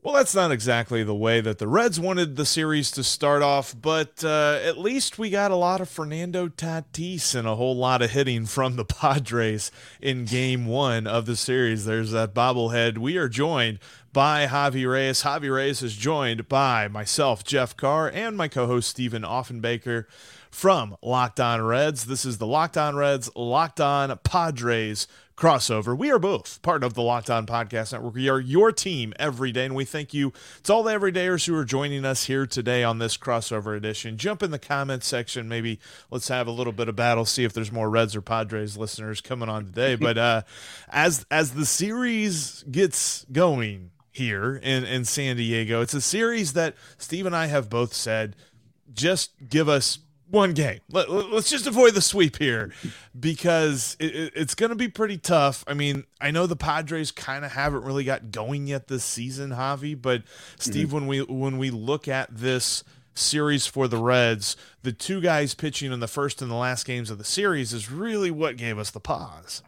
Well, that's not exactly the way that the Reds wanted the series to start off, but uh, at least we got a lot of Fernando Tatis and a whole lot of hitting from the Padres in game one of the series. There's that bobblehead. We are joined by Javi Reyes. Javi Reyes is joined by myself, Jeff Carr, and my co host, Steven Offenbaker from Locked On Reds. This is the Locked On Reds, Locked On Padres crossover. We are both part of the Locked On Podcast Network. We are your team every day, and we thank you to all the everydayers who are joining us here today on this crossover edition. Jump in the comments section. Maybe let's have a little bit of battle, see if there's more Reds or Padres listeners coming on today. but uh, as as the series gets going here in, in San Diego, it's a series that Steve and I have both said just give us one game. Let, us just avoid the sweep here because it, it's going to be pretty tough. I mean, I know the Padres kind of haven't really got going yet this season, Javi. But Steve, mm-hmm. when we when we look at this series for the Reds, the two guys pitching in the first and the last games of the series is really what gave us the pause.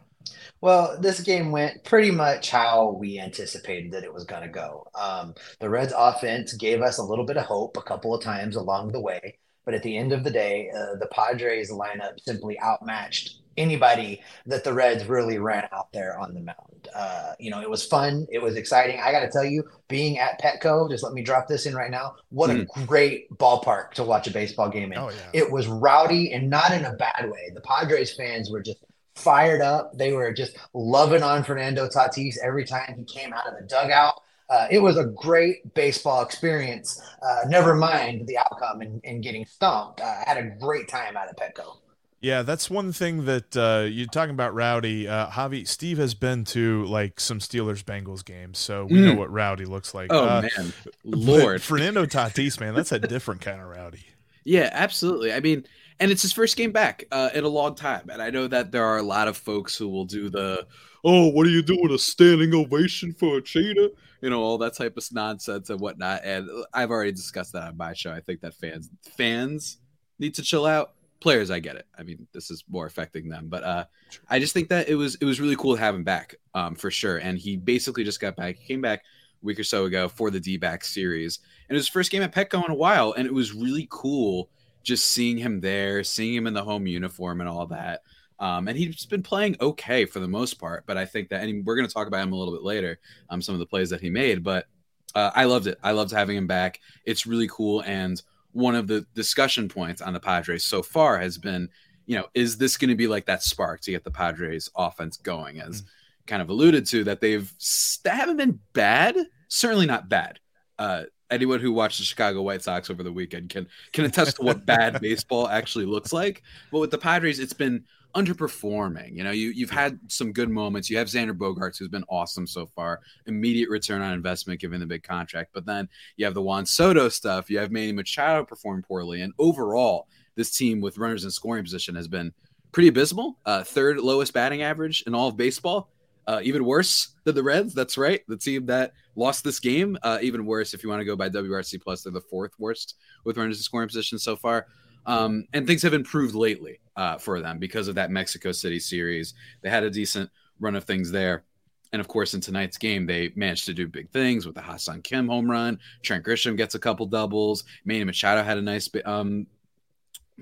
Well, this game went pretty much how we anticipated that it was going to go. Um, the Reds' offense gave us a little bit of hope a couple of times along the way. But at the end of the day, uh, the Padres lineup simply outmatched anybody that the Reds really ran out there on the mound. Uh, you know, it was fun. It was exciting. I got to tell you, being at Petco, just let me drop this in right now. What mm. a hmm. great ballpark to watch a baseball game in. Oh, yeah. It was rowdy and not in a bad way. The Padres fans were just fired up. They were just loving on Fernando Tatis every time he came out of the dugout uh, it was a great baseball experience. Uh, never mind the outcome and, and getting stumped. Uh, I had a great time out of Petco. Yeah, that's one thing that uh, you're talking about. Rowdy, uh, Javi, Steve has been to like some Steelers Bengals games, so we mm. know what Rowdy looks like. Oh uh, man, Lord, Fernando Tatis, man, that's a different kind of Rowdy. Yeah, absolutely. I mean, and it's his first game back uh, in a long time, and I know that there are a lot of folks who will do the, oh, what are you doing? A standing ovation for a cheetah? you know all that type of nonsense and whatnot. And I've already discussed that on my show. I think that fans fans need to chill out. Players, I get it. I mean, this is more affecting them, but uh, I just think that it was it was really cool to have him back, um, for sure. And he basically just got back. He came back week or so ago for the D back series, and it was his first game at Petco in a while, and it was really cool just seeing him there, seeing him in the home uniform and all that. Um, and he's been playing okay for the most part, but I think that, and we're going to talk about him a little bit later, um, some of the plays that he made, but uh, I loved it. I loved having him back. It's really cool. And one of the discussion points on the Padres so far has been, you know, is this going to be like that spark to get the Padres offense going? As mm-hmm. Kind of alluded to, that they've they haven't been bad, certainly not bad. Uh, anyone who watched the Chicago White Sox over the weekend can can attest to what bad baseball actually looks like. But with the Padres, it's been underperforming. You know, you you've had some good moments. You have Xander Bogaerts, who's been awesome so far. Immediate return on investment given the big contract. But then you have the Juan Soto stuff. You have Manny Machado perform poorly, and overall, this team with runners in scoring position has been pretty abysmal. Uh, third lowest batting average in all of baseball. Uh, even worse than the Reds. That's right, the team that lost this game. Uh, even worse if you want to go by WRC plus. They're the fourth worst with runners in scoring position so far. Um, and things have improved lately uh, for them because of that Mexico City series. They had a decent run of things there. And of course, in tonight's game, they managed to do big things with the Ha-Seong Kim home run. Trent Grisham gets a couple doubles. Manny Machado had a nice um,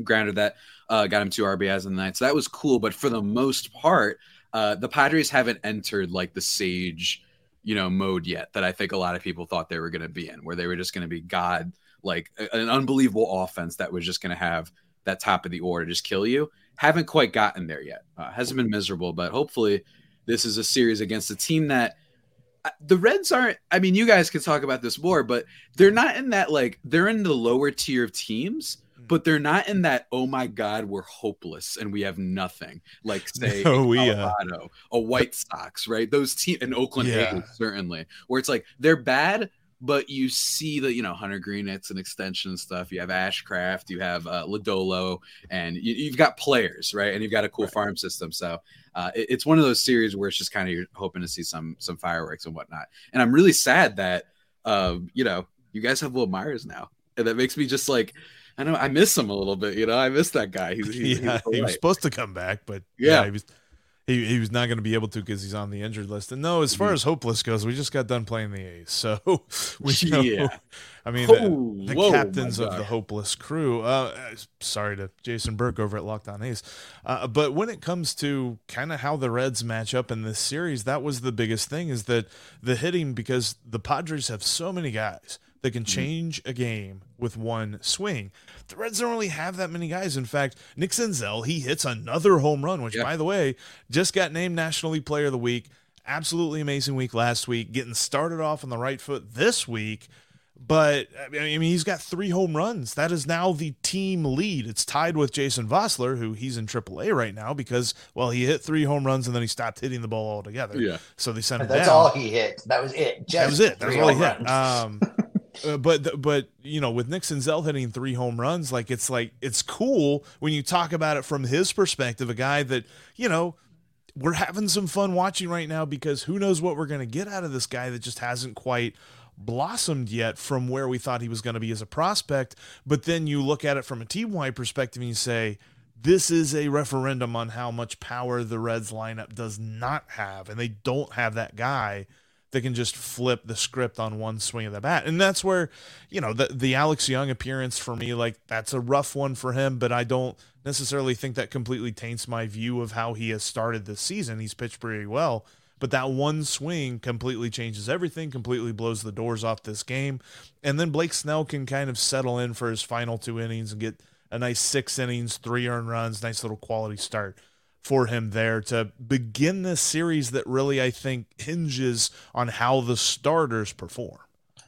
grounder that uh, got him two RBIs in the night. So that was cool. But for the most part, uh, the Padres haven't entered like the sage, you know, mode yet that I think a lot of people thought they were going to be in, where they were just going to be God like an unbelievable offense that was just going to have that top of the order just kill you. Haven't quite gotten there yet. Uh, hasn't been miserable, but hopefully this is a series against a team that uh, the Reds aren't. I mean, you guys can talk about this more, but they're not in that like they're in the lower tier of teams. But they're not in that. Oh my God, we're hopeless and we have nothing. Like say no, we, uh, Colorado, uh... a White Sox, right? Those team in Oakland, yeah. certainly, where it's like they're bad, but you see the you know Hunter Greene, it's an extension stuff. You have Ashcraft, you have uh, Lodolo, and you, have got players right, and you've got a cool right. farm system. So uh, it, it's one of those series where it's just kind of you're hoping to see some some fireworks and whatnot. And I'm really sad that um, you know you guys have Wil Myers now, and that makes me just like. I know I miss him a little bit, you know. I miss that guy. He's, he's yeah, he's he was supposed to come back, but yeah, yeah he was he, he was not going to be able to because he's on the injured list. And no, as far mm-hmm. as hopeless goes, we just got done playing the A's, so we know. Yeah. I mean, oh, the, the whoa, captains of the hopeless crew. Uh, sorry to Jason Burke over at Locked On A's, uh, but when it comes to kind of how the Reds match up in this series, that was the biggest thing is that the hitting because the Padres have so many guys that can mm-hmm. change a game with one swing. The Reds don't really have that many guys. In fact, Nick Senzel, he hits another home run, which, yeah. by the way, just got named National League Player of the Week. Absolutely amazing week last week, getting started off on the right foot this week. But I mean, he's got three home runs. That is now the team lead. It's tied with Jason Vosler, who he's in AAA right now because, well, he hit three home runs and then he stopped hitting the ball altogether. Yeah. So they sent him That's down. all he hit. That was it. Just that was it. That was all he hit. Um, uh, but but you know with Nick Senzel hitting three home runs, like it's like it's cool when you talk about it from his perspective, a guy that you know we're having some fun watching right now because who knows what we're going to get out of this guy that just hasn't quite blossomed yet from where we thought he was going to be as a prospect. But then you look at it from a team wide perspective and you say, this is a referendum on how much power the Reds lineup does not have. And they don't have that guy that can just flip the script on one swing of the bat. And that's where, you know, the the Alex Young appearance for me, like that's a rough one for him, but I don't necessarily think that completely taints my view of how he has started this season. He's pitched pretty well. But that one swing completely changes everything, completely blows the doors off this game. And then Blake Snell can kind of settle in for his final two innings and get a nice six innings, three earned runs, nice little quality start for him there to begin this series that really I think hinges on how the starters perform.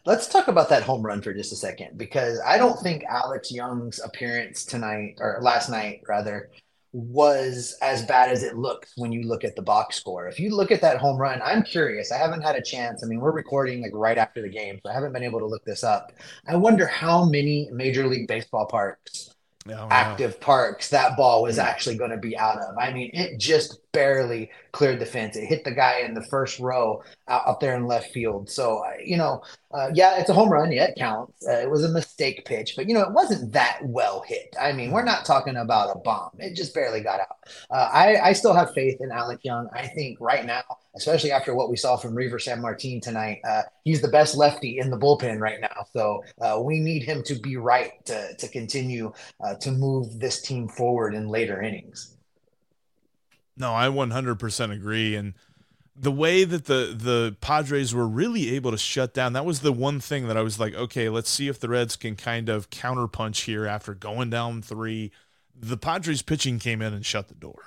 Let's talk about that home run for just a second because I don't think Alex Young's appearance tonight or last night rather was as bad as it looks when you look at the box score. If you look at that home run, I'm curious. I haven't had a chance. I mean, we're recording like right after the game, so I haven't been able to look this up. I wonder how many Major League Baseball parks oh, active parks that ball was hmm. actually going to be out of. I mean, it just barely cleared the fence. It hit the guy in the first row out, up there in left field. So, uh, you know, uh, yeah, it's a home run. Yeah, it counts. Uh, it was a mistake pitch, but, you know, it wasn't that well hit. I mean, we're not talking about a bomb. It just barely got out. Uh, I, I still have faith in Alex Young. I think right now, especially after what we saw from Reiver Sanmartin tonight, uh, he's the best lefty in the bullpen right now. So uh, we need him to be right to, to continue to move this team forward in later innings. No, I 100% agree. And the way that the the Padres were really able to shut down that was the one thing that I was like, okay, let's see if the Reds can kind of counterpunch here after going down three. The Padres pitching came in and shut the door.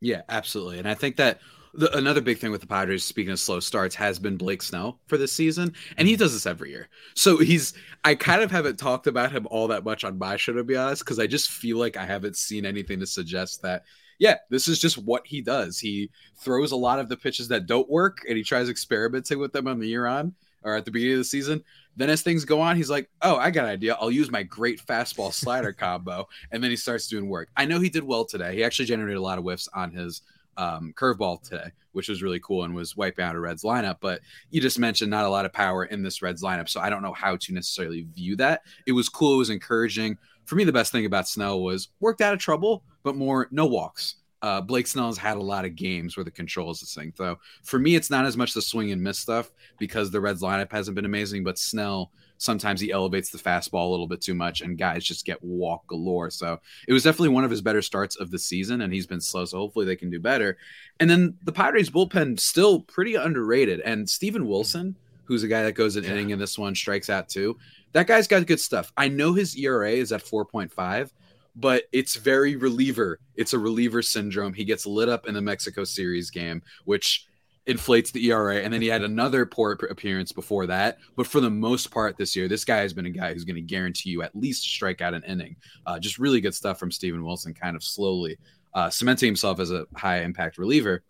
Yeah, absolutely. And I think that the, another big thing with the Padres, speaking of slow starts, has been Blake Snell for this season, and he mm-hmm. does this every year. So he's, I kind of haven't talked about him all that much on my show, to be honest, because I just feel like I haven't seen anything to suggest that yeah, this is just what he does. He throws a lot of the pitches that don't work and he tries experimenting with them on the year on or at the beginning of the season. Then as things go on, he's like, "Oh, I got an idea. I'll use my great fastball slider combo." And then he starts doing work. I know he did well today. He actually generated a lot of whiffs on his um, curveball today, which was really cool and was wiping out a Reds lineup. But you just mentioned not a lot of power in this Reds lineup, so I don't know how to necessarily view that. It was cool. It was encouraging. For me, the best thing about Snell was worked out of trouble, but more no walks. Uh, Blake Snell's had a lot of games where the control is this thing. So for me, it's not as much the swing and miss stuff because the Reds lineup hasn't been amazing, but Snell sometimes he elevates the fastball a little bit too much and guys just get walk galore. So it was definitely one of his better starts of the season and he's been slow. So hopefully they can do better. And then the Padres bullpen still pretty underrated. And Steven Wilson, who's a guy that goes an inning in this one, strikes out too. That guy's got good stuff. I know his ERA is at 4.5 but it's very reliever. It's a reliever syndrome. He gets lit up in the Mexico series game, which inflates the ERA. And then he had another poor appearance before that. But for the most part this year, this guy has been a guy who's going to guarantee you at least strike out an inning. Uh, just really good stuff from Steven Wilson, kind of slowly uh, cementing himself as a high impact reliever.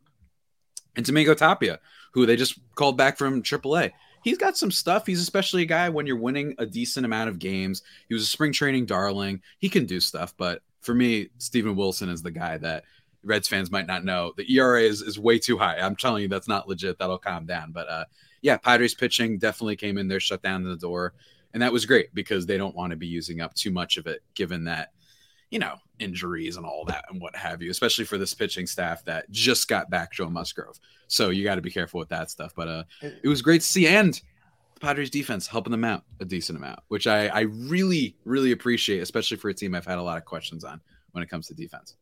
And Domingo Tapia, who they just called back from AAA he's got some stuff. He's especially a guy when you're winning a decent amount of games. He was a spring training darling. He can do stuff, but for me, Steven Wilson is the guy that Reds fans might not know. The ERA is, is way too high. I'm telling you, that's not legit. That'll calm down. But uh, yeah, Padres pitching definitely came in there, shut down the door. And that was great because they don't want to be using up too much of it, given that you know, injuries and all that and what have you, especially for this pitching staff that just got back Joe Musgrove. So you got to be careful with that stuff. But uh, it was great to see. And the Padres defense helping them out a decent amount, which I, I really, really appreciate, especially for a team I've had a lot of questions on when it comes to defense.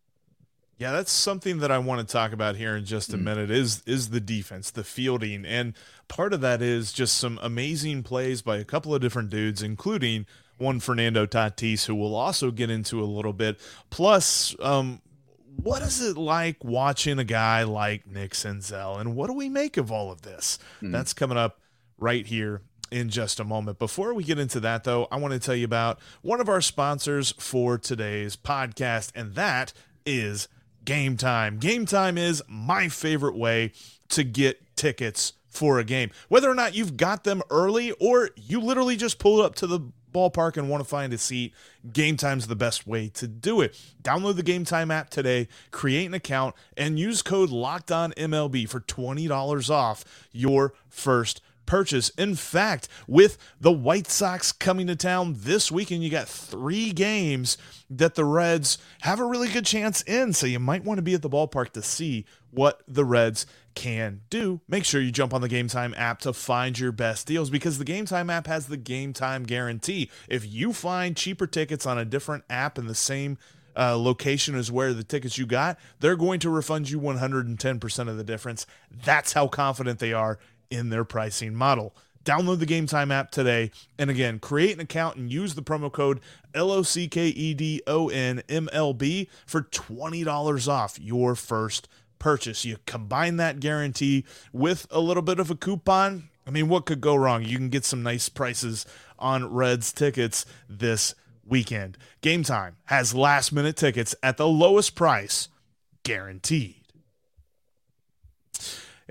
Yeah, that's something that I want to talk about here in just a mm. minute is is the defense, the fielding, and part of that is just some amazing plays by a couple of different dudes, including one Fernando Tatis, who we'll also get into a little bit. Plus, um, what is it like watching a guy like Nick Senzel, and what do we make of all of this? Mm. That's coming up right here in just a moment. Before we get into that, though, I want to tell you about one of our sponsors for today's podcast, and that is Gametime. Game Time is my favorite way to get tickets for a game. Whether or not you've got them early or you literally just pulled up to the ballpark and want to find a seat, Gametime's the best way to do it. Download the Gametime app today, create an account, and use code LOCKEDONMLB for $20 off your first purchase. In fact, with the White Sox coming to town this weekend, you got three games that the Reds have a really good chance in. So you might want to be at the ballpark to see what the Reds can do. Make sure you jump on the Gametime app to find your best deals because the Gametime app has the Gametime guarantee. If you find cheaper tickets on a different app in the same uh, location as where the tickets you got, they're going to refund you 110% of the difference. That's how confident they are in their pricing model. Download the Gametime app today. And again, create an account and use the promo code LOCKEDONMLB for $20 off your first purchase. You combine that guarantee with a little bit of a coupon. I mean, what could go wrong? You can get some nice prices on Reds tickets this weekend. Gametime has last minute tickets at the lowest price guaranteed.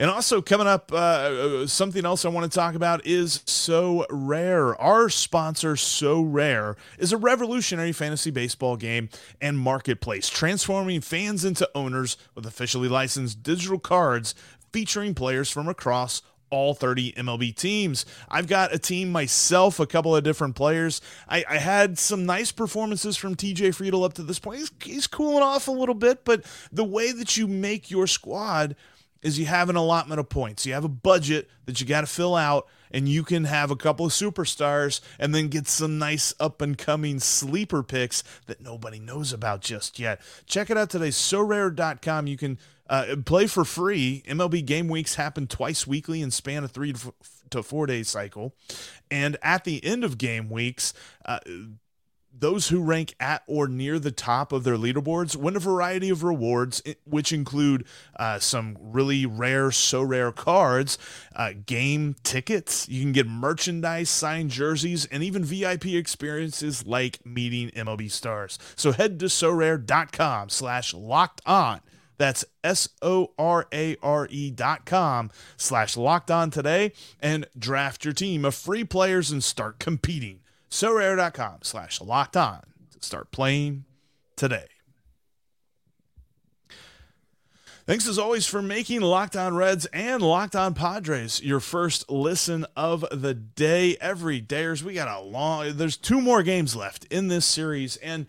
And also coming up, uh, uh, something else I want to talk about is Sorare. Our sponsor, Sorare, is a revolutionary fantasy baseball game and marketplace, transforming fans into owners with officially licensed digital cards featuring players from across all 30 MLB teams. I've got a team myself, a couple of different players. I, I had some nice performances from TJ Friedl up to this point. He's, he's cooling off a little bit, but the way that you make your squad is you have an allotment of points. You have a budget that you got to fill out, and you can have a couple of superstars and then get some nice up and coming sleeper picks that nobody knows about just yet. Check it out today, sorare.com. You can uh, play for free. MLB game weeks happen twice weekly and span a three to four day cycle. And at the end of game weeks, uh, those who rank at or near the top of their leaderboards win a variety of rewards, which include uh, some really rare, so rare cards, uh, game tickets. You can get merchandise, signed jerseys, and even VIP experiences like meeting MLB stars. So head to sorare.com slash locked on. That's S O R A R E dot com slash locked on today and draft your team of free players and start competing sorare.com slash locked on to start playing today. Thanks as always for making Locked On Reds and Locked On Padres your first listen of the day. Every dayers, we got a long. There's two more games left in this series, and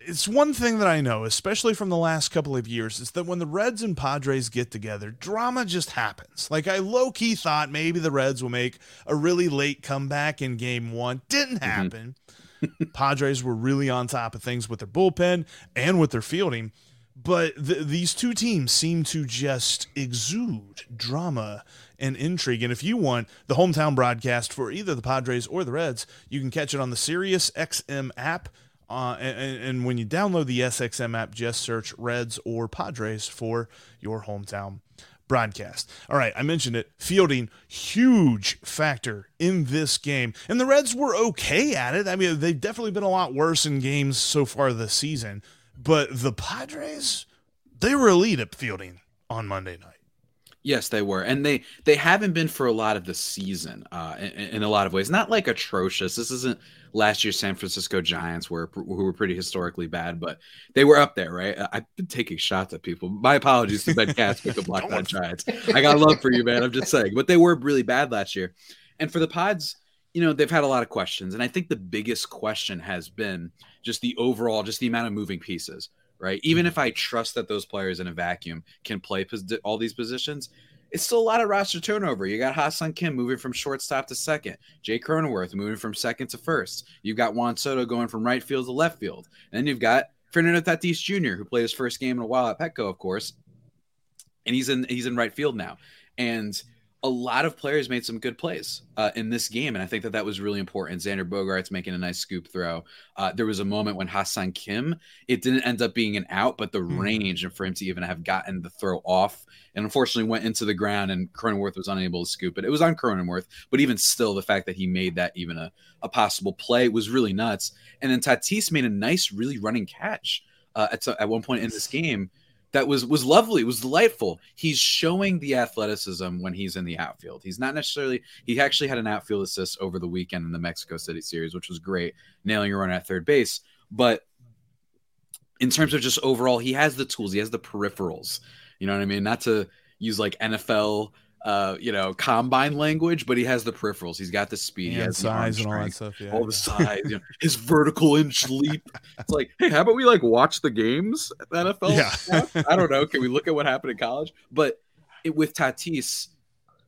it's one thing that I know, especially from the last couple of years, is that when the Reds and Padres get together, drama just happens. Like I low key thought maybe the Reds will make a really late comeback in game one. Didn't mm-hmm. happen. Mm-hmm. Padres were really on top of things with their bullpen and with their fielding. But th- these two teams seem to just exude drama and intrigue. And if you want the hometown broadcast for either the Padres or the Reds, you can catch it on the Sirius XM app uh, and, and, when you download the SXM app, just search Reds or Padres for your hometown broadcast. All right, I mentioned it. Fielding, huge factor in this game. And the Reds were okay at it. I mean, they've definitely been a lot worse in games so far this season. But the Padres, they were elite at fielding on Monday night. Yes, they were, and they they haven't been for a lot of the season. Uh, in, in a lot of ways, not like atrocious. This isn't last year's San Francisco Giants were who were pretty historically bad, but they were up there, right? I've been taking shots at people. My apologies to Ben with the Black Giants. I got love for you, man. I'm just saying, but they were really bad last year. And for the Pods, you know, they've had a lot of questions. And I think the biggest question has been just the overall, just the amount of moving pieces, right? Even mm-hmm. if I trust that those players in a vacuum can play pos- all these positions, it's still a lot of roster turnover. You got Ha-Seong Kim moving from shortstop to second, Jay Cronenworth moving from second to first. You've got Juan Soto going from right field to left field. And then you've got Fernando Tatis Jr., who played his first game in a while at Petco, of course. And he's in he's in right field now. And a lot of players made some good plays uh, in this game, and I think that that was really important. Xander Bogaerts making a nice scoop throw. Uh, there was a moment when Ha-Seong Kim, it didn't end up being an out, but the mm. range and for him to even have gotten the throw off, and unfortunately went into the ground, and Cronenworth was unable to scoop it. It was on Cronenworth, but even still, the fact that he made that even a, a possible play was really nuts. And then Tatis made a nice, really running catch uh, at, at one point in this game that was was lovely, was delightful. He's showing the athleticism when he's in the outfield. He's not necessarily he actually had an outfield assist over the weekend in the Mexico City series, which was great, nailing a run at third base. But in terms of just overall, he has the tools, he has the peripherals. You know what I mean? Not to use like NFL uh, you know, combine language, but he has the peripherals. He's got the speed, and he has size and all that stuff. Yeah, all the size, you know, his vertical inch leap. It's like, hey, how about we like watch the games the NFL? Yeah. I don't know. Can we look at what happened in college? But it, with Tatis,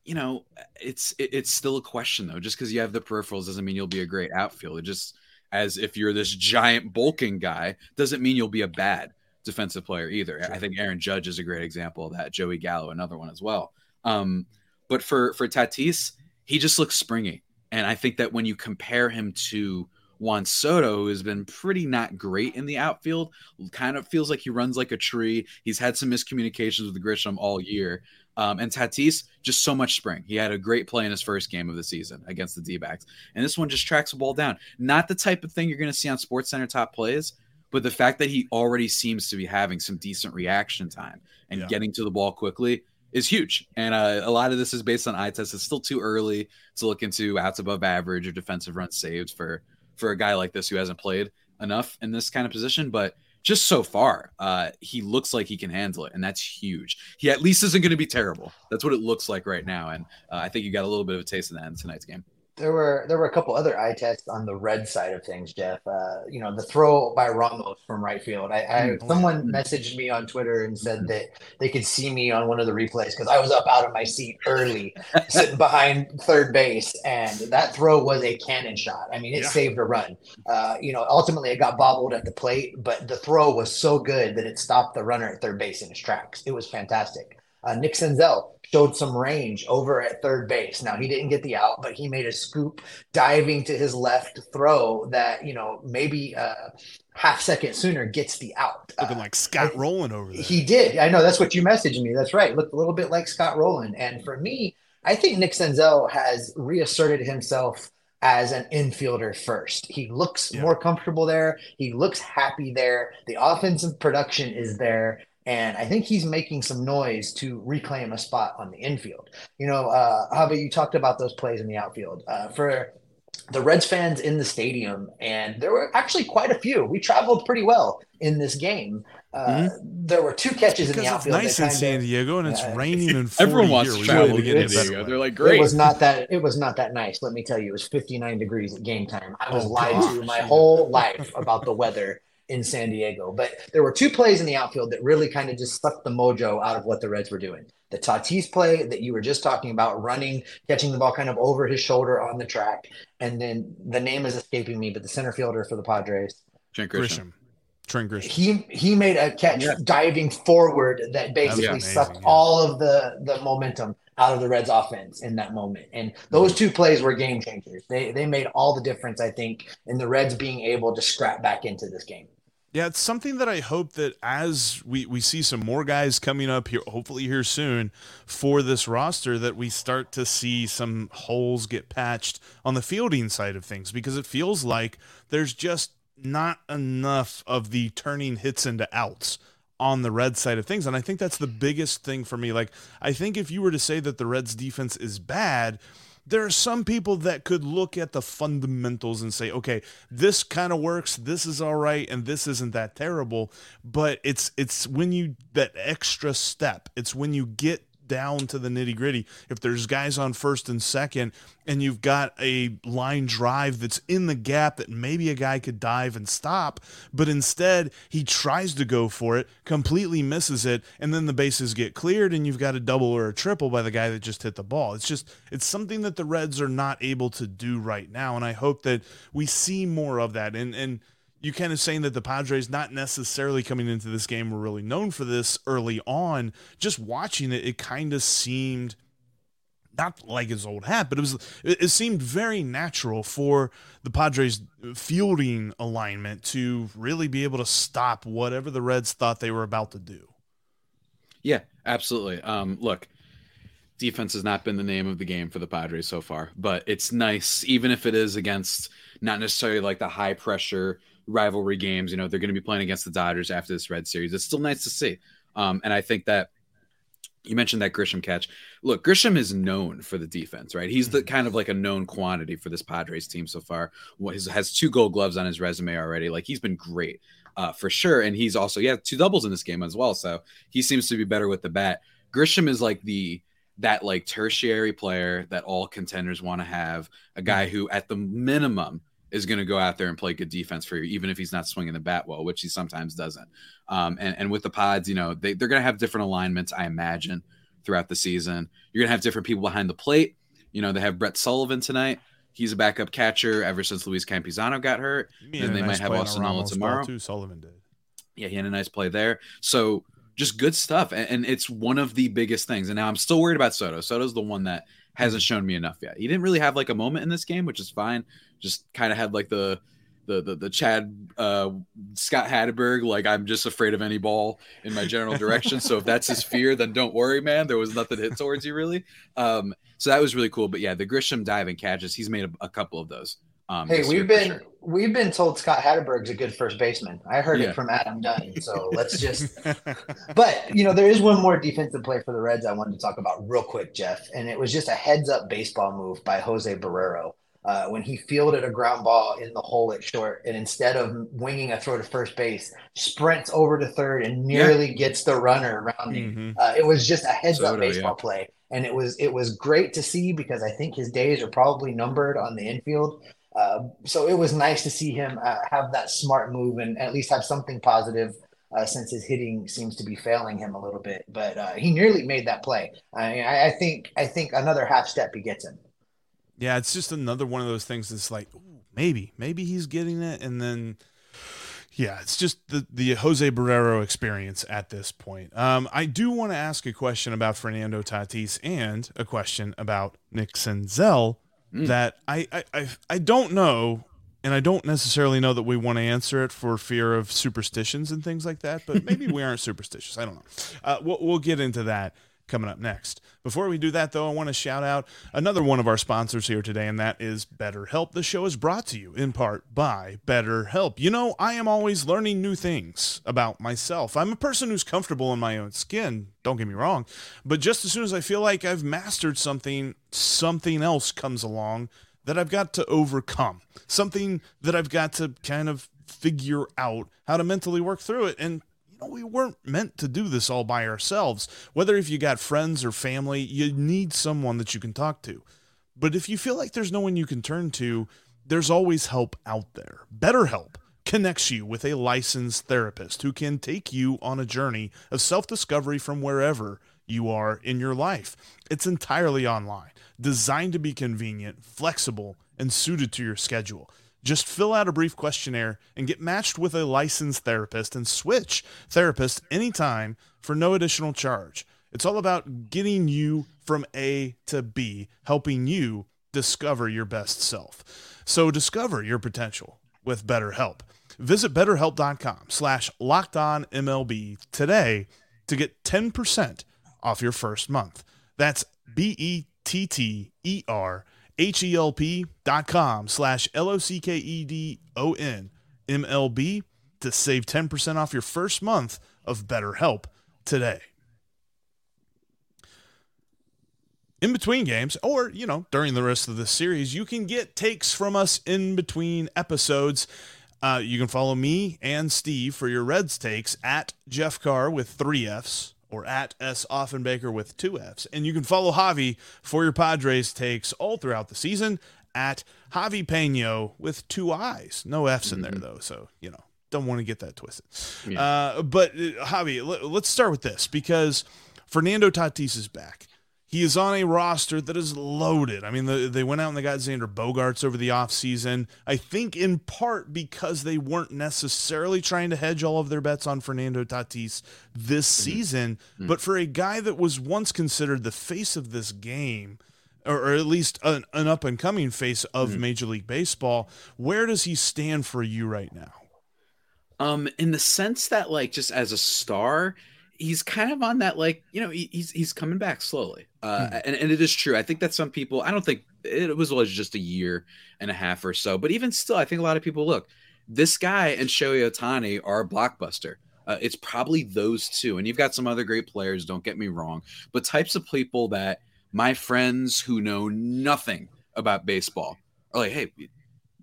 you know, it's it, it's still a question though. Just because you have the peripherals doesn't mean you'll be a great outfielder. Just as if you're this giant bulking guy doesn't mean you'll be a bad defensive player either. Sure. I think Aaron Judge is a great example of that. Joey Gallo, another one as well. Um, but for for Tatis, he just looks springy, and I think that when you compare him to Juan Soto, who has been pretty not great in the outfield, kind of feels like he runs like a tree. He's had some miscommunications with Grisham all year. Um, and Tatis, just so much spring. He had a great play in his first game of the season against the D backs. And this one just tracks the ball down. Not the type of thing you're going to see on Sports Center top plays, but the fact that he already seems to be having some decent reaction time and yeah. getting to the ball quickly is huge. And uh, a lot of this is based on eye test. It's still too early to look into outs above average or defensive runs saved for for a guy like this who hasn't played enough in this kind of position. But just so far, uh, he looks like he can handle it, and that's huge. He at least isn't going to be terrible. That's what it looks like right now, and uh, I think you got a little bit of a taste of that in tonight's game there were there were a couple other eye tests on the red side of things, Jeff. Uh, you know, the throw by Ramos from right field. I, I mm-hmm. someone messaged me on Twitter and said that they could see me on one of the replays because I was up out of my seat early, sitting behind third base, and that throw was a cannon shot. I mean, it yeah. saved a run. Uh, you know, ultimately it got bobbled at the plate, but the throw was so good that it stopped the runner at third base in his tracks. It was fantastic. Uh, Nick Senzel showed some range over at third base. Now he didn't get the out, but he made a scoop diving to his left throw that you know maybe uh, half second sooner gets the out. Looking uh, like Scott Rolen over there. He did. I know that's what you messaged me. That's right. Looked a little bit like Scott Rolen. And for me, I think Nick Senzel has reasserted himself as an infielder first. He looks yeah. more comfortable there. He looks happy there. The offensive production is there. And I think he's making some noise to reclaim a spot on the infield. You know, uh, Javi, you talked about those plays in the outfield. Uh, for the Reds fans in the stadium, and there were actually quite a few. We traveled pretty well in this game. Uh, mm-hmm. There were two catches in the outfield. It's nice in San Diego, and it's raining and everyone wants to travel to San Diego. They're like, great. It was not that. It was not that nice. Let me tell you, it was 59 degrees at game time. I was oh, lied gosh. to my whole life about the weather in San Diego. But there were two plays in the outfield that really kind of just sucked the mojo out of what the Reds were doing. The Tatis play that you were just talking about, running, catching the ball kind of over his shoulder on the track. And then the name is escaping me, but the center fielder for the Padres. Trent Grisham. Trent Grisham. He he made a catch yeah. diving forward that basically that sucked yeah. all of the the momentum out of the Reds offense in that moment. And those two plays were game changers. They they made all the difference, I think, in the Reds being able to scrap back into this game. Yeah, it's something that I hope that as we, we see some more guys coming up here, hopefully here soon for this roster, that we start to see some holes get patched on the fielding side of things because it feels like there's just not enough of the turning hits into outs on the red side of things. And I think that's the biggest thing for me. Like, I think if you were to say that the Reds defense is bad, there are some people that could look at the fundamentals and say, okay, this kind of works, this is all right, and this isn't that terrible. But it's it's when you that extra step, it's when you get down to the nitty gritty. If there's guys on first and second, and you've got a line drive that's in the gap that maybe a guy could dive and stop, but instead he tries to go for it, completely misses it, and then the bases get cleared, and you've got a double or a triple by the guy that just hit the ball. It's just, it's something that the Reds are not able to do right now. And I hope that we see more of that. And, and, you kind of saying that the Padres, not necessarily coming into this game, were really known for this early on. Just watching it, it kind of seemed not like his old hat, but it was it, seemed very natural for the Padres fielding alignment to really be able to stop whatever the Reds thought they were about to do. Yeah, absolutely. Um, look, defense has not been the name of the game for the Padres so far, but it's nice, even if it is against not necessarily like the high pressure rivalry games. You know, they're going to be playing against the Dodgers after this Red Series. It's still nice to see. Um, and I think that you mentioned that Grisham catch. Look, Grisham is known for the defense, right? He's the mm-hmm. kind of like a known quantity for this Padres team so far. What has two Gold Gloves on his resume already. Like he's been great uh, for sure, and he's also yeah two doubles in this game as well. So he seems to be better with the bat. Grisham is like the that like tertiary player that all contenders want to have. A guy mm-hmm. who, at the minimum, is going to go out there and play good defense for you, even if he's not swinging the bat well, which he sometimes doesn't. Um, and, and with the pods, you know, they, they're going to have different alignments, I imagine, throughout the season. You're going to have different people behind the plate. You know, they have Brett Sullivan tonight. He's a backup catcher ever since Luis Campusano got hurt. And they nice might have Austin Nola tomorrow. Too, Sullivan did. Yeah, he had a nice play there. So just good stuff. And, and it's one of the biggest things. And now I'm still worried about Soto. Soto's the one that hasn't shown me enough yet. He didn't really have like a moment in this game, which is fine. Just kind of had like the the the, the Chad uh, Scott Hatteberg, like I'm just afraid of any ball in my general direction. so if that's his fear, then don't worry, man. There was nothing hit towards you really. Um, so that was really cool. But yeah, the Grisham diving catches, he's made a, a couple of those. Um, hey, we've been sure. we've been told Scott Hatteberg's a good first baseman. I heard yeah. it from Adam Dunn. So let's just. but you know, there is one more defensive play for the Reds I wanted to talk about real quick, Jeff, and it was just a heads up baseball move by Jose Barrero. Uh, when he fielded a ground ball in the hole at short, and instead of winging a throw to first base, sprints over to third and nearly yeah. gets the runner around. Mm-hmm. Uh, it was just a heads up baseball yeah. play, and it was it was great to see because I think his days are probably numbered on the infield. Uh, so it was nice to see him uh, have that smart move and at least have something positive uh, since his hitting seems to be failing him a little bit. But uh, he nearly made that play. I, I, think I think another half step he gets him. Yeah, it's just another one of those things that's like maybe maybe he's getting it, and then. Yeah, it's just the, the Jose Barrero experience at this point. Um, I do want to ask a question about Fernando Tatis and a question about Nick Senzel mm. that I, I, I I don't know, and I don't necessarily know that we want to answer it for fear of superstitions and things like that. But maybe we aren't superstitious. I don't know. Uh, we'll, we'll get into that coming up next. Before we do that, though, I want to shout out another one of our sponsors here today, and that is BetterHelp. The show is brought to you in part by BetterHelp. You know, I am always learning new things about myself. I'm a person who's comfortable in my own skin, don't get me wrong, but just as soon as I feel like I've mastered something, something else comes along that I've got to overcome, something that I've got to kind of figure out how to mentally work through it. And we weren't meant to do this all by ourselves. Whether if you got friends or family, you need someone that you can talk to. But if you feel like there's no one you can turn to, there's always help out there. BetterHelp connects you with a licensed therapist who can take you on a journey of self discovery from wherever you are in your life. It's entirely online, designed to be convenient, flexible, and suited to your schedule. Just fill out a brief questionnaire and get matched with a licensed therapist and switch therapists anytime for no additional charge. It's all about getting you from A to B, helping you discover your best self. So discover your potential with BetterHelp. Visit betterhelp.com slash locked on MLB today to get 10% off your first month. That's B-E-T-T-E-R H-E-L-P dot com slash L-O-C-K-E-D-O-N M-L-B to save 10% off your first month of BetterHelp today. In between games, or, you know, during the rest of the series, you can get takes from us in between episodes. Uh, you can follow me and Steve for your Reds takes at Jeff Carr with three F's or at S Offenbaker with two F's. And you can follow Javi for your Padres takes all throughout the season at Javi Peno with two I's. No F's in there, though. So, you know, don't want to get that twisted. Yeah. Uh, but uh, Javi, let, let's start with this because Fernando Tatis is back. He is on a roster that is loaded. I mean, the, they went out and they got Xander Bogaerts over the offseason. I think in part because they weren't necessarily trying to hedge all of their bets on Fernando Tatis this mm-hmm. season. Mm-hmm. But for a guy that was once considered the face of this game, or, or at least an, an up and coming face of mm-hmm. Major League Baseball, where does he stand for you right now? Um, in the sense that, like, just as a star, he's kind of on that, like, you know, he, he's he's coming back slowly. Uh, and, and it is true. I think that some people, I don't think it was just a year and a half or so, but even still, I think a lot of people look, this guy and Shohei Ohtani are a blockbuster. Uh, it's probably those two, and you've got some other great players. Don't get me wrong, but types of people that my friends who know nothing about baseball are like, hey,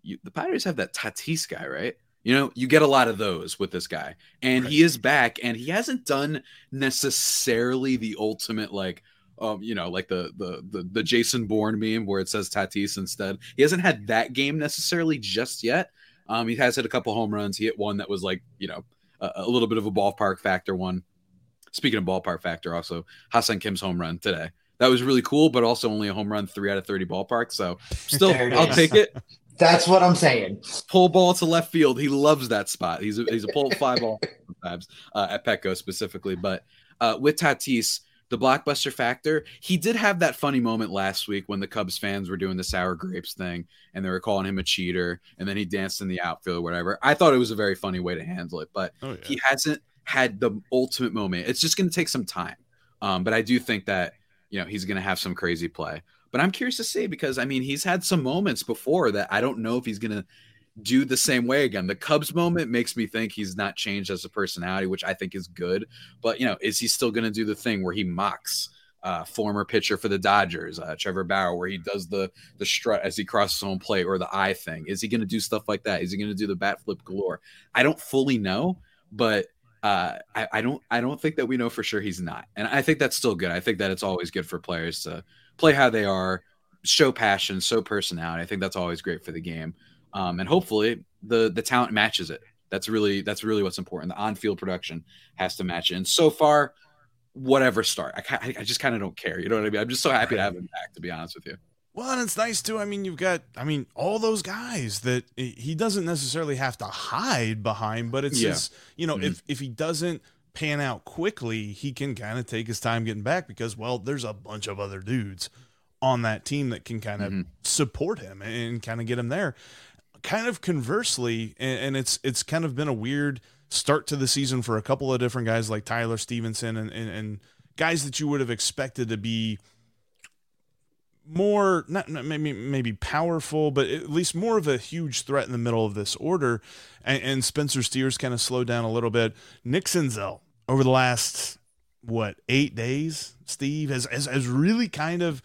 you, the Pirates have that Tatis guy, right? You know, you get a lot of those with this guy, and he is back, and he hasn't done necessarily the ultimate like, um, you know, like the the the, the Jason Bourne meme where it says Tatis instead. He hasn't had that game necessarily just yet. Um, he has hit a couple home runs. He hit one that was like, you know, a, a little bit of a ballpark factor one. Speaking of ballpark factor, also Ha-Seong Kim's home run today. That was really cool, but also only a home run, three out of 30 ballpark. So still, I'll is. take it. That's what I'm saying. Pull ball to left field. He loves that spot. He's a, he's a pull fly ball sometimes uh, at Petco specifically. But uh, with Tatis, the blockbuster factor, he did have that funny moment last week when the Cubs fans were doing the sour grapes thing and they were calling him a cheater. And then he danced in the outfield or whatever. I thought it was a very funny way to handle it, but Oh, yeah. he hasn't had the ultimate moment. It's just going to take some time. Um, but I do think that, you know, he's going to have some crazy play. But I'm curious to see because, I mean, he's had some moments before that I don't know if he's to do the same way again. The Cubs moment makes me think he's not changed as a personality, which I think is good. But, you know, is he still going to do the thing where he mocks uh, former pitcher for the Dodgers, uh, Trevor Bauer, where he does the the strut as he crosses home plate or the eye thing? Is he going to do stuff like that? Is he going to do the bat flip galore? I don't fully know, but uh, I, I don't I don't think that we know for sure he's not, and I think that's still good. I think that it's always good for players to play how they are, show passion, show personality. I think that's always great for the game, um, and hopefully the the talent matches it. That's really that's really what's important. The on field production has to match it. And so far, whatever start, I I just kind of don't care. You know what I mean? I'm just so happy to have him back. To be honest with you. Well, and it's nice too. I mean, you've got, I mean, all those guys that he doesn't necessarily have to hide behind, but it's Yeah. just, you know, Mhm. if if he doesn't pan out quickly, he can kind of take his time getting back because, well, there's a bunch of other dudes on that team that can kind of Mhm. support him and kind of get him there. Kind of conversely, and, and it's it's kind of been a weird start to the season for a couple of different guys like Tyler Stephenson and, and, and guys that you would have expected to be more not, not maybe maybe powerful, but at least more of a huge threat in the middle of this order. And, and Spencer Steer's kind of slowed down a little bit. Nick Senzel over the last what eight days, Steve has has, has really kind of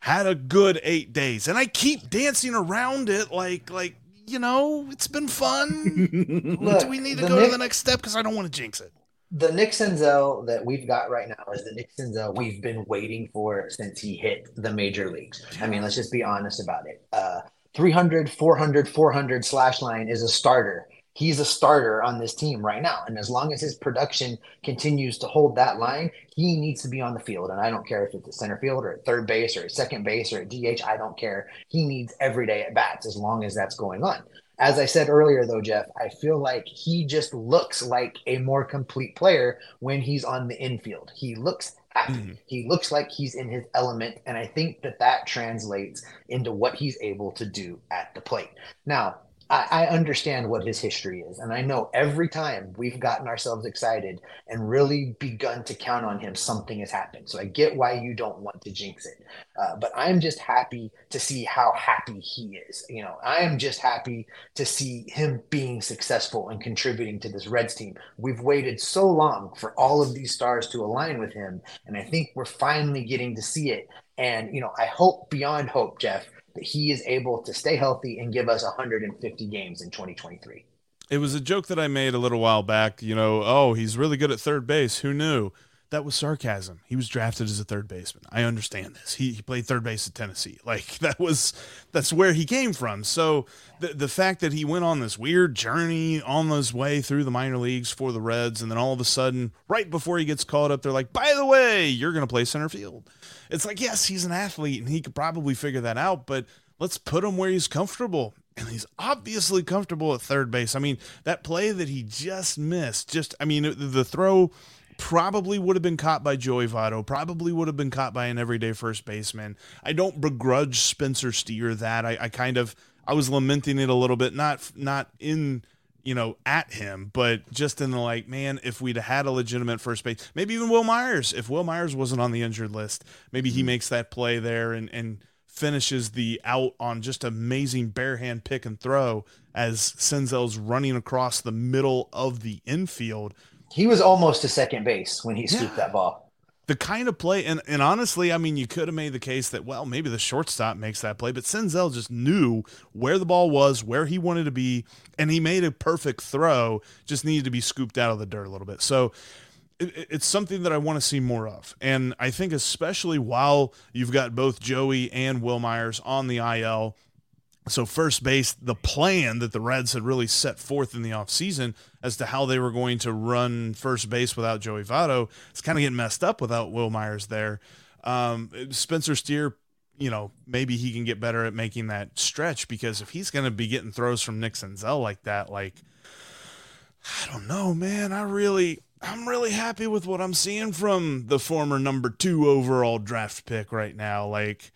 had a good eight days, and I keep dancing around it like like you know it's been fun. Look, Do we need to go Nick- to the next step because I don't want to jinx it. The Nick Senzel that we've got right now is the Nick Senzel we've been waiting for since he hit the major leagues. I mean, let's just be honest about it. Uh, 300, 400, 400 slash line is a starter. He's a starter on this team right now. And as long as his production continues to hold that line, he needs to be on the field. And I don't care if it's at center field or at third base or at second base or at DH. I don't care. He needs every day at bats as long as that's going on. As I said earlier, though, Jeff, I feel like he just looks like a more complete player when he's on the infield. He looks happy. Mhm. He looks like he's in his element. And I think that that translates into what he's able to do at the plate. Now, I, I understand what his history is. And I know every time we've gotten ourselves excited and really begun to count on him, something has happened. So I get why you don't want to jinx it. Uh, but I'm just happy to see how happy he is. You know, I am just happy to see him being successful and contributing to this Reds team. We've waited so long for all of these stars to align with him, and I think we're finally getting to see it. And you know, I hope beyond hope, Jeff, that he is able to stay healthy and give us 150 games in 2023. It was a joke that I made a little while back. You know, oh, he's really good at third base. Who knew? That was sarcasm. He was drafted as a third baseman. I understand this. He, he played third base at Tennessee. Like that was that's where he came from. So the the fact that he went on this weird journey on his way through the minor leagues for the Reds, and then all of a sudden, right before he gets called up, they're like, "By the way, you're going to play center field." It's like, yes, he's an athlete and he could probably figure that out, but let's put him where he's comfortable. And he's obviously comfortable at third base. I mean, that play that he just missed, just I mean, the throw probably would have been caught by Joey Votto, probably would have been caught by an everyday first baseman. I don't begrudge Spencer Steer that. I, I kind of I was lamenting it a little bit, not not in you know at him, but just in the like, man, if we'd had a legitimate first base, maybe even Wil Myers, if Wil Myers wasn't on the injured list, maybe he mm-hmm. makes that play there and and finishes the out on just amazing bare hand pick and throw as Senzel's running across the middle of the infield he was almost to second base when he scooped yeah. that ball. The kind of play, and, and honestly, I mean, you could have made the case that, well, maybe the shortstop makes that play, but Senzel just knew where the ball was, where he wanted to be, and he made a perfect throw, just needed to be scooped out of the dirt a little bit. So it, it's something that I want to see more of. And I think, especially while you've got both Joey and Wil Myers on the IL, so first base, the plan that the Reds had really set forth in the offseason as to how they were going to run first base without Joey Votto, it's kind of getting messed up without Wil Myers there. Um, Spencer Steer, you know, maybe he can get better at making that stretch because if he's going to be getting throws from Nick Senzel like that, like I don't know, man. I really, I'm really happy with what I'm seeing from the former number two overall draft pick right now. Like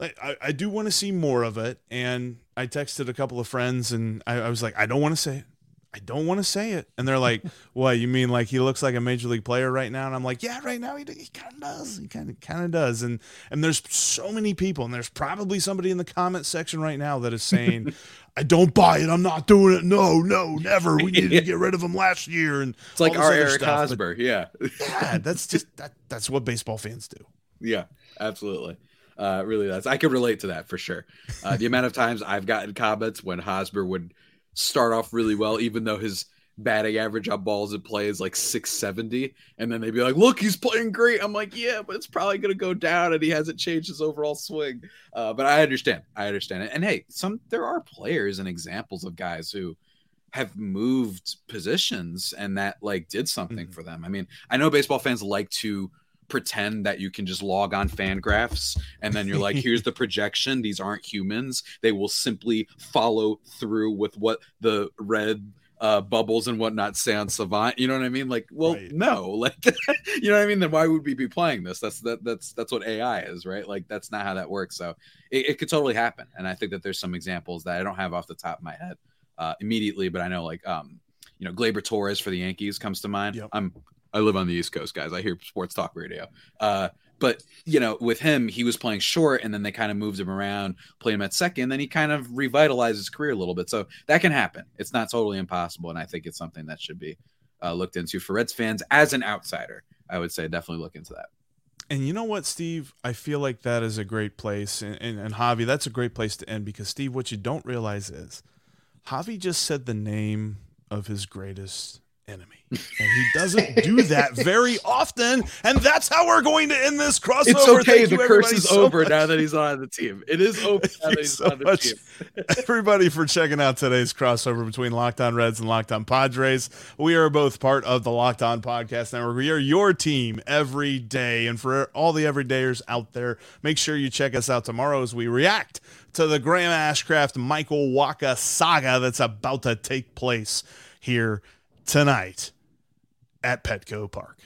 I, I do want to see more of it. And I texted a couple of friends and I, I was like, I don't want to say it. I don't want to say it. And they're like, what, you mean like he looks like a major league player right now? And I'm like, yeah, right now he, he kind of does. He kind of kind of does. And and there's so many people and there's probably somebody in the comment section right now that is saying, I don't buy it. I'm not doing it. No, no, never. We needed to get rid of him last year. And it's like our Eric. Hosmer. Yeah. yeah. That's just, that, that's what baseball fans do. Yeah, absolutely. Uh, really does. I can relate to that for sure. Uh, the amount of times I've gotten comments when Hosmer would start off really well, even though his batting average on balls in play is like 670, and then they'd be like, "Look, he's playing great." I'm like, "Yeah, but it's probably going to go down, and he hasn't changed his overall swing." Uh, but I understand. I understand it. And hey, some there are players and examples of guys who have moved positions and that like did something mm-hmm. for them. I mean, I know baseball fans like to pretend that you can just log on Fangraphs and then you're like, here's the projection. These aren't humans. They will simply follow through with what the red uh, bubbles and whatnot say on Savant. You know what I mean? Like, well, right. no, like, you know what I mean? Then why would we be playing this? That's that that's that's what AI is, right? Like, that's not how that works. So it, it could totally happen. And I think that there's some examples that I don't have off the top of my head uh, immediately, but I know like um, you know, Gleyber Torres for the Yankees comes to mind. Yep. I'm I live on the East Coast, guys. I hear sports talk radio. Uh, but you know, with him, he was playing short, and then they kind of moved him around, played him at second. Then he kind of revitalized his career a little bit. So that can happen. It's not totally impossible, and I think it's something that should be uh, looked into for Reds fans as an outsider. I would say definitely look into that. And you know what, Steve? I feel like that is a great place, and, and, and Javi, that's a great place to end because Steve, what you don't realize is Javi just said the name of his greatest enemy. And he doesn't do that very often. And that's how we're going to end this crossover. It's okay. Thank the curse is so over much. now that he's on the team. It is over now that he's so on the much, team. everybody for checking out today's crossover between Locked On Reds and Locked On Padres. We are both part of the Locked On Podcast Network. We are your team every day. And for all the everydayers out there, make sure you check us out tomorrow as we react to the Graham Ashcraft Michael Wacha saga that's about to take place here tonight at Petco Park.